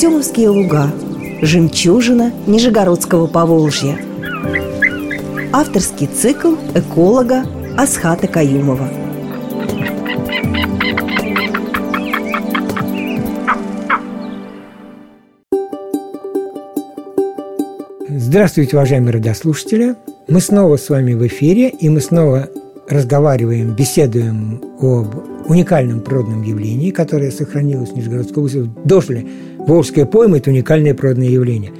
Артемовские луга Жемчужина Нижегородского Поволжья Авторский цикл эколога Асхата Каюмова Здравствуйте, уважаемые радиослушатели! Мы снова с вами в эфире, и мы снова разговариваем, беседуем об уникальном природном явлении, которое сохранилось в Нижегородской области. Дошли. Волжская пойма – это уникальное природное явление.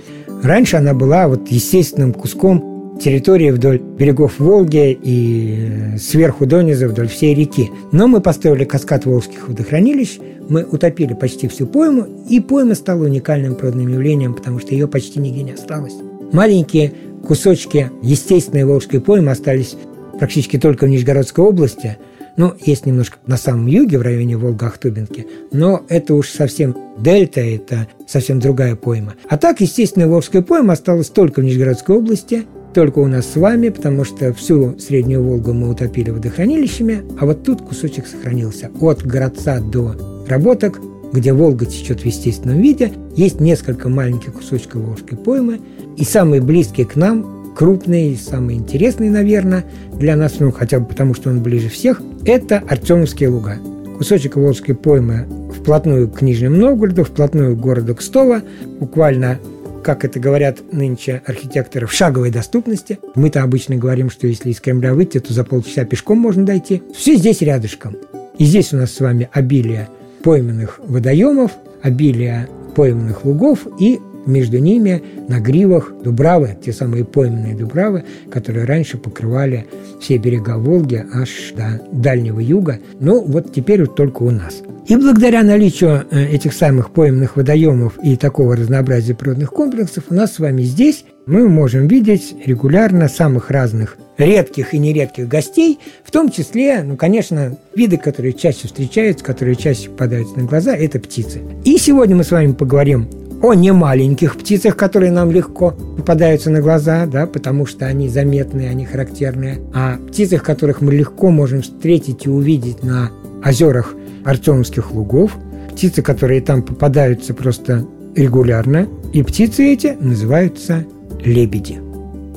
Раньше она была вот естественным куском территории вдоль берегов Волги и сверху дониза вдоль всей реки. Но мы построили каскад волжских водохранилищ, мы утопили почти всю пойму, и пойма стала уникальным природным явлением, потому что ее почти нигде не осталось. Маленькие кусочки естественной волжской поймы остались практически только в Нижегородской области. Ну, есть немножко на самом юге, в районе Волга-Ахтубинки, но это уж совсем дельта, это совсем другая пойма. А так, естественно, Волжская пойма осталась только в Нижегородской области, только у нас с вами, потому что всю Среднюю Волгу мы утопили водохранилищами, а вот тут кусочек сохранился. От городца до работок, где Волга течет в естественном виде, есть несколько маленьких кусочков Волжской поймы, и самые близкие к нам крупный, самый интересный, наверное, для нас, ну, хотя бы потому, что он ближе всех, это Артемовские луга. Кусочек Волжской поймы вплотную к Нижнему Новгороду, вплотную к городу Кстово, буквально как это говорят нынче архитекторы, в шаговой доступности. Мы-то обычно говорим, что если из Кремля выйти, то за полчаса пешком можно дойти. Все здесь рядышком. И здесь у нас с вами обилие пойменных водоемов, обилие пойменных лугов и между ними на гривах дубравы, те самые пойменные дубравы, которые раньше покрывали все берега Волги аж до Дальнего Юга. Ну, вот теперь вот только у нас. И благодаря наличию э, этих самых пойменных водоемов и такого разнообразия природных комплексов у нас с вами здесь мы можем видеть регулярно самых разных редких и нередких гостей, в том числе, ну, конечно, виды, которые чаще встречаются, которые чаще попадаются на глаза, это птицы. И сегодня мы с вами поговорим о немаленьких птицах, которые нам легко попадаются на глаза, да, потому что они заметные, они характерные, о птицах, которых мы легко можем встретить и увидеть на озерах Артемовских лугов, птицы, которые там попадаются просто регулярно, и птицы эти называются лебеди.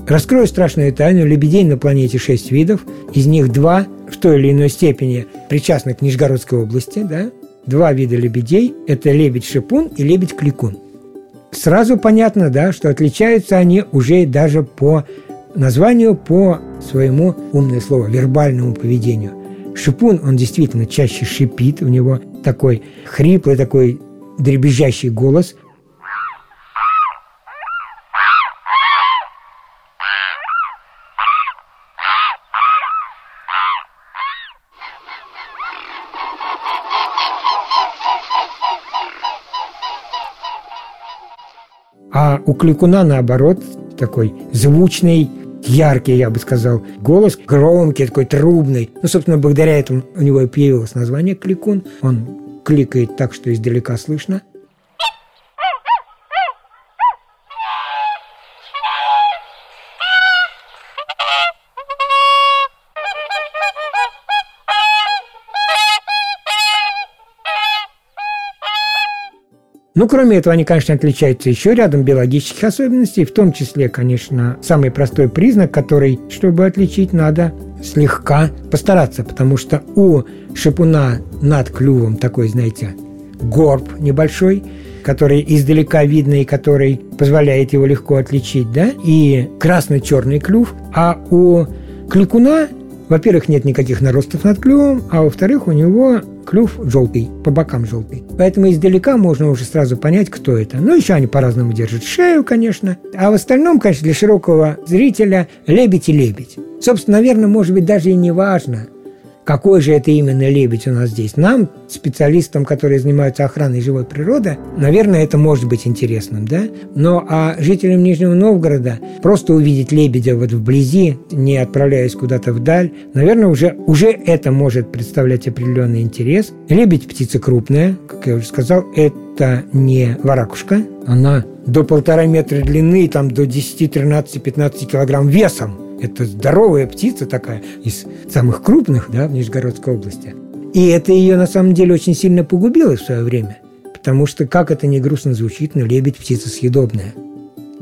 Раскрою страшную тайну, лебедей на планете 6 видов, из них два в той или иной степени причастны к Нижегородской области, да, Два вида лебедей – это лебедь-шипун и лебедь-кликун. Сразу понятно, да, что отличаются они уже даже по названию, по своему, умное слово, вербальному поведению. Шипун, он действительно чаще шипит, у него такой хриплый, такой дребезжащий голос, у Кликуна, наоборот, такой звучный, яркий, я бы сказал, голос громкий, такой трубный. Ну, собственно, благодаря этому у него и появилось название Кликун. Он кликает так, что издалека слышно – Ну, кроме этого, они, конечно, отличаются еще рядом биологических особенностей, в том числе, конечно, самый простой признак, который, чтобы отличить, надо слегка постараться, потому что у шипуна над клювом такой, знаете, горб небольшой, который издалека видно и который позволяет его легко отличить, да, и красно-черный клюв, а у кликуна во-первых, нет никаких наростов над клювом, а во-вторых, у него клюв желтый, по бокам желтый. Поэтому издалека можно уже сразу понять, кто это. Ну, еще они по-разному держат шею, конечно. А в остальном, конечно, для широкого зрителя лебедь и лебедь. Собственно, наверное, может быть, даже и не важно, какой же это именно лебедь у нас здесь? Нам, специалистам, которые занимаются охраной живой природы, наверное, это может быть интересным, да? Но а жителям Нижнего Новгорода просто увидеть лебедя вот вблизи, не отправляясь куда-то вдаль, наверное, уже, уже это может представлять определенный интерес. Лебедь – птица крупная, как я уже сказал, это не варакушка, она до полтора метра длины, там до 10, 13, 15 килограмм весом. Это здоровая птица такая, из самых крупных да, в Нижегородской области. И это ее на самом деле очень сильно погубило в свое время. потому что, как это не грустно звучит, но лебедь – птица съедобная.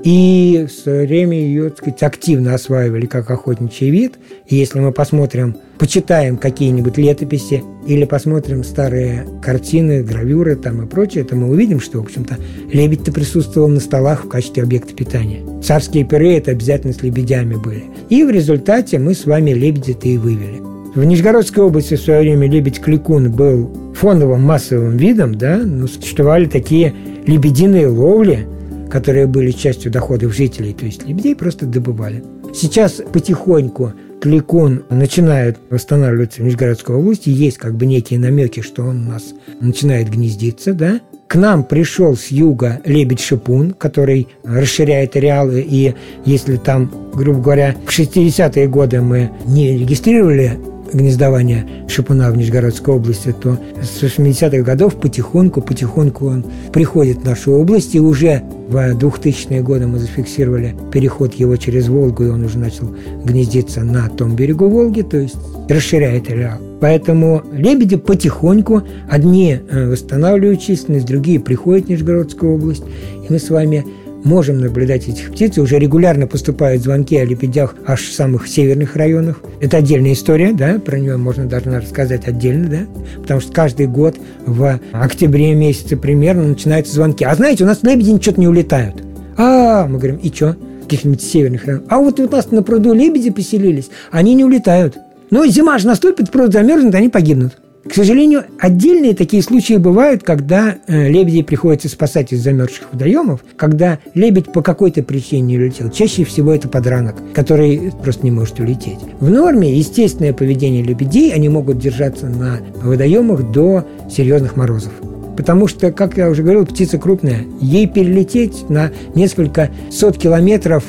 И в свое время ее, так сказать, активно осваивали как охотничий вид. И если мы посмотрим, почитаем какие-нибудь летописи или посмотрим старые картины, гравюры там и прочее, то мы увидим, что, в общем-то, лебедь-то присутствовал на столах в качестве объекта питания. Царские пиры – это обязательно с лебедями были. И в результате мы с вами лебедя-то и вывели. В Нижегородской области в свое время лебедь-кликун был фоновым массовым видом, да, но существовали такие лебединые ловли – которые были частью доходов жителей, то есть лебедей просто добывали. Сейчас потихоньку Кликун начинает восстанавливаться в Нижегородской области, есть как бы некие намеки, что он у нас начинает гнездиться, да. К нам пришел с юга лебедь-шипун, который расширяет ареалы, и если там, грубо говоря, в 60-е годы мы не регистрировали гнездования шипуна в Нижегородской области, то с 80-х годов потихоньку, потихоньку он приходит в нашу область, и уже в 2000-е годы мы зафиксировали переход его через Волгу, и он уже начал гнездиться на том берегу Волги, то есть расширяет ареал. Поэтому лебеди потихоньку, одни э, восстанавливают численность, другие приходят в Нижегородскую область, и мы с вами можем наблюдать этих птиц. Уже регулярно поступают звонки о лебедях аж в самых северных районах. Это отдельная история, да, про нее можно даже рассказать отдельно, да, потому что каждый год в октябре месяце примерно начинаются звонки. А знаете, у нас лебеди ничего не улетают. А, мы говорим, и что? каких-нибудь северных районах. А вот у нас на пруду лебеди поселились, они не улетают. Но зима же наступит, пруд замерзнет, они погибнут. К сожалению, отдельные такие случаи бывают, когда э, лебедей приходится спасать из замерзших водоемов, когда лебедь по какой-то причине не улетел. Чаще всего это подранок, который просто не может улететь. В норме естественное поведение лебедей, они могут держаться на водоемах до серьезных морозов. Потому что, как я уже говорил, птица крупная. Ей перелететь на несколько сот километров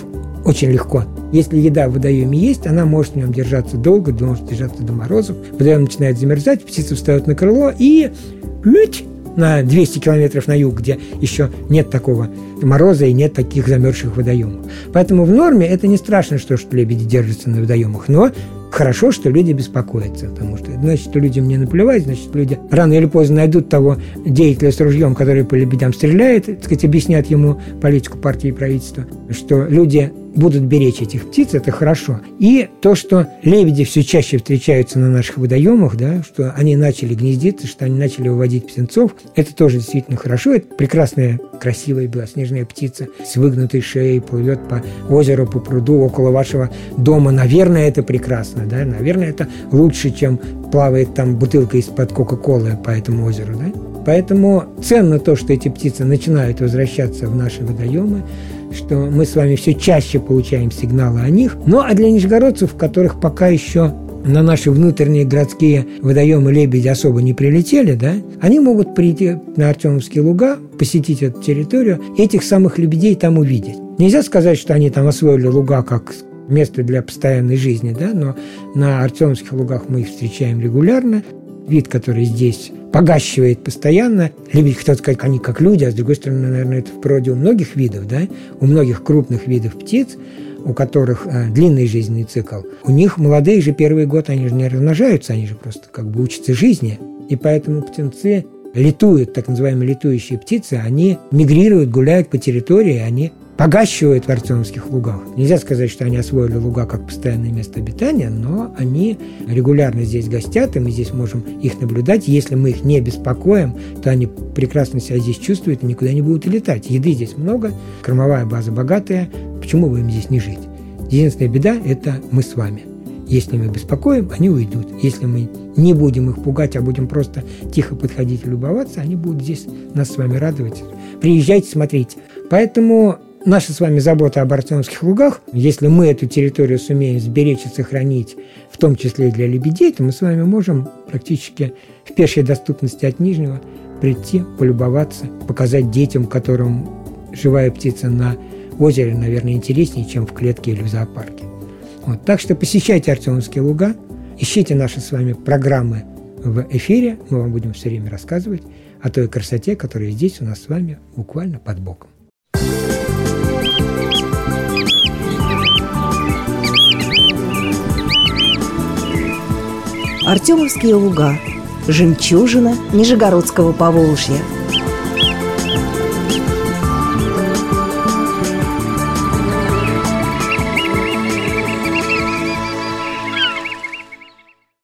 очень легко. Если еда в водоеме есть, она может в нем держаться долго, может держаться до морозов. Водоем начинает замерзать, птица встает на крыло и на 200 километров на юг, где еще нет такого мороза и нет таких замерзших водоемов. Поэтому в норме это не страшно, что, что лебеди держатся на водоемах, но хорошо, что люди беспокоятся, потому что значит, что людям не наплевать, значит, люди рано или поздно найдут того деятеля с ружьем, который по лебедям стреляет, так сказать, объяснят ему политику партии и правительства, что люди будут беречь этих птиц, это хорошо. И то, что лебеди все чаще встречаются на наших водоемах, да, что они начали гнездиться, что они начали выводить птенцов, это тоже действительно хорошо. Это прекрасная, красивая белоснежная птица с выгнутой шеей плывет по озеру, по пруду около вашего дома. Наверное, это прекрасно, да, наверное, это лучше, чем плавает там бутылка из-под Кока-Колы по этому озеру, да. Поэтому ценно то, что эти птицы начинают возвращаться в наши водоемы, что мы с вами все чаще получаем сигналы о них. Ну а для нижегородцев, которых пока еще на наши внутренние городские водоемы лебеди особо не прилетели, да, они могут прийти на Артемовские луга, посетить эту территорию, этих самых лебедей там увидеть. Нельзя сказать, что они там освоили луга как место для постоянной жизни, да, но на Артемовских лугах мы их встречаем регулярно. Вид, который здесь погащивает постоянно. Любит кто-то сказать, они как люди, а с другой стороны, наверное, это в природе у многих видов, да, у многих крупных видов птиц, у которых э, длинный жизненный цикл, у них молодые же первый год, они же не размножаются, они же просто как бы учатся жизни. И поэтому птенцы летуют, так называемые летующие птицы, они мигрируют, гуляют по территории, они погащивают в Артемовских лугах. Нельзя сказать, что они освоили луга как постоянное место обитания, но они регулярно здесь гостят, и мы здесь можем их наблюдать. Если мы их не беспокоим, то они прекрасно себя здесь чувствуют и никуда не будут летать. Еды здесь много, кормовая база богатая. Почему бы им здесь не жить? Единственная беда – это мы с вами. Если мы беспокоим, они уйдут. Если мы не будем их пугать, а будем просто тихо подходить и любоваться, они будут здесь нас с вами радовать. Приезжайте, смотрите. Поэтому Наша с вами забота об Артемовских лугах, если мы эту территорию сумеем сберечь и сохранить, в том числе и для лебедей, то мы с вами можем практически в пешей доступности от Нижнего прийти, полюбоваться, показать детям, которым живая птица на озере, наверное, интереснее, чем в клетке или в зоопарке. Вот. Так что посещайте Артемовские луга, ищите наши с вами программы в эфире, мы вам будем все время рассказывать о той красоте, которая здесь у нас с вами буквально под боком. Артемовские луга. Жемчужина Нижегородского Поволжья –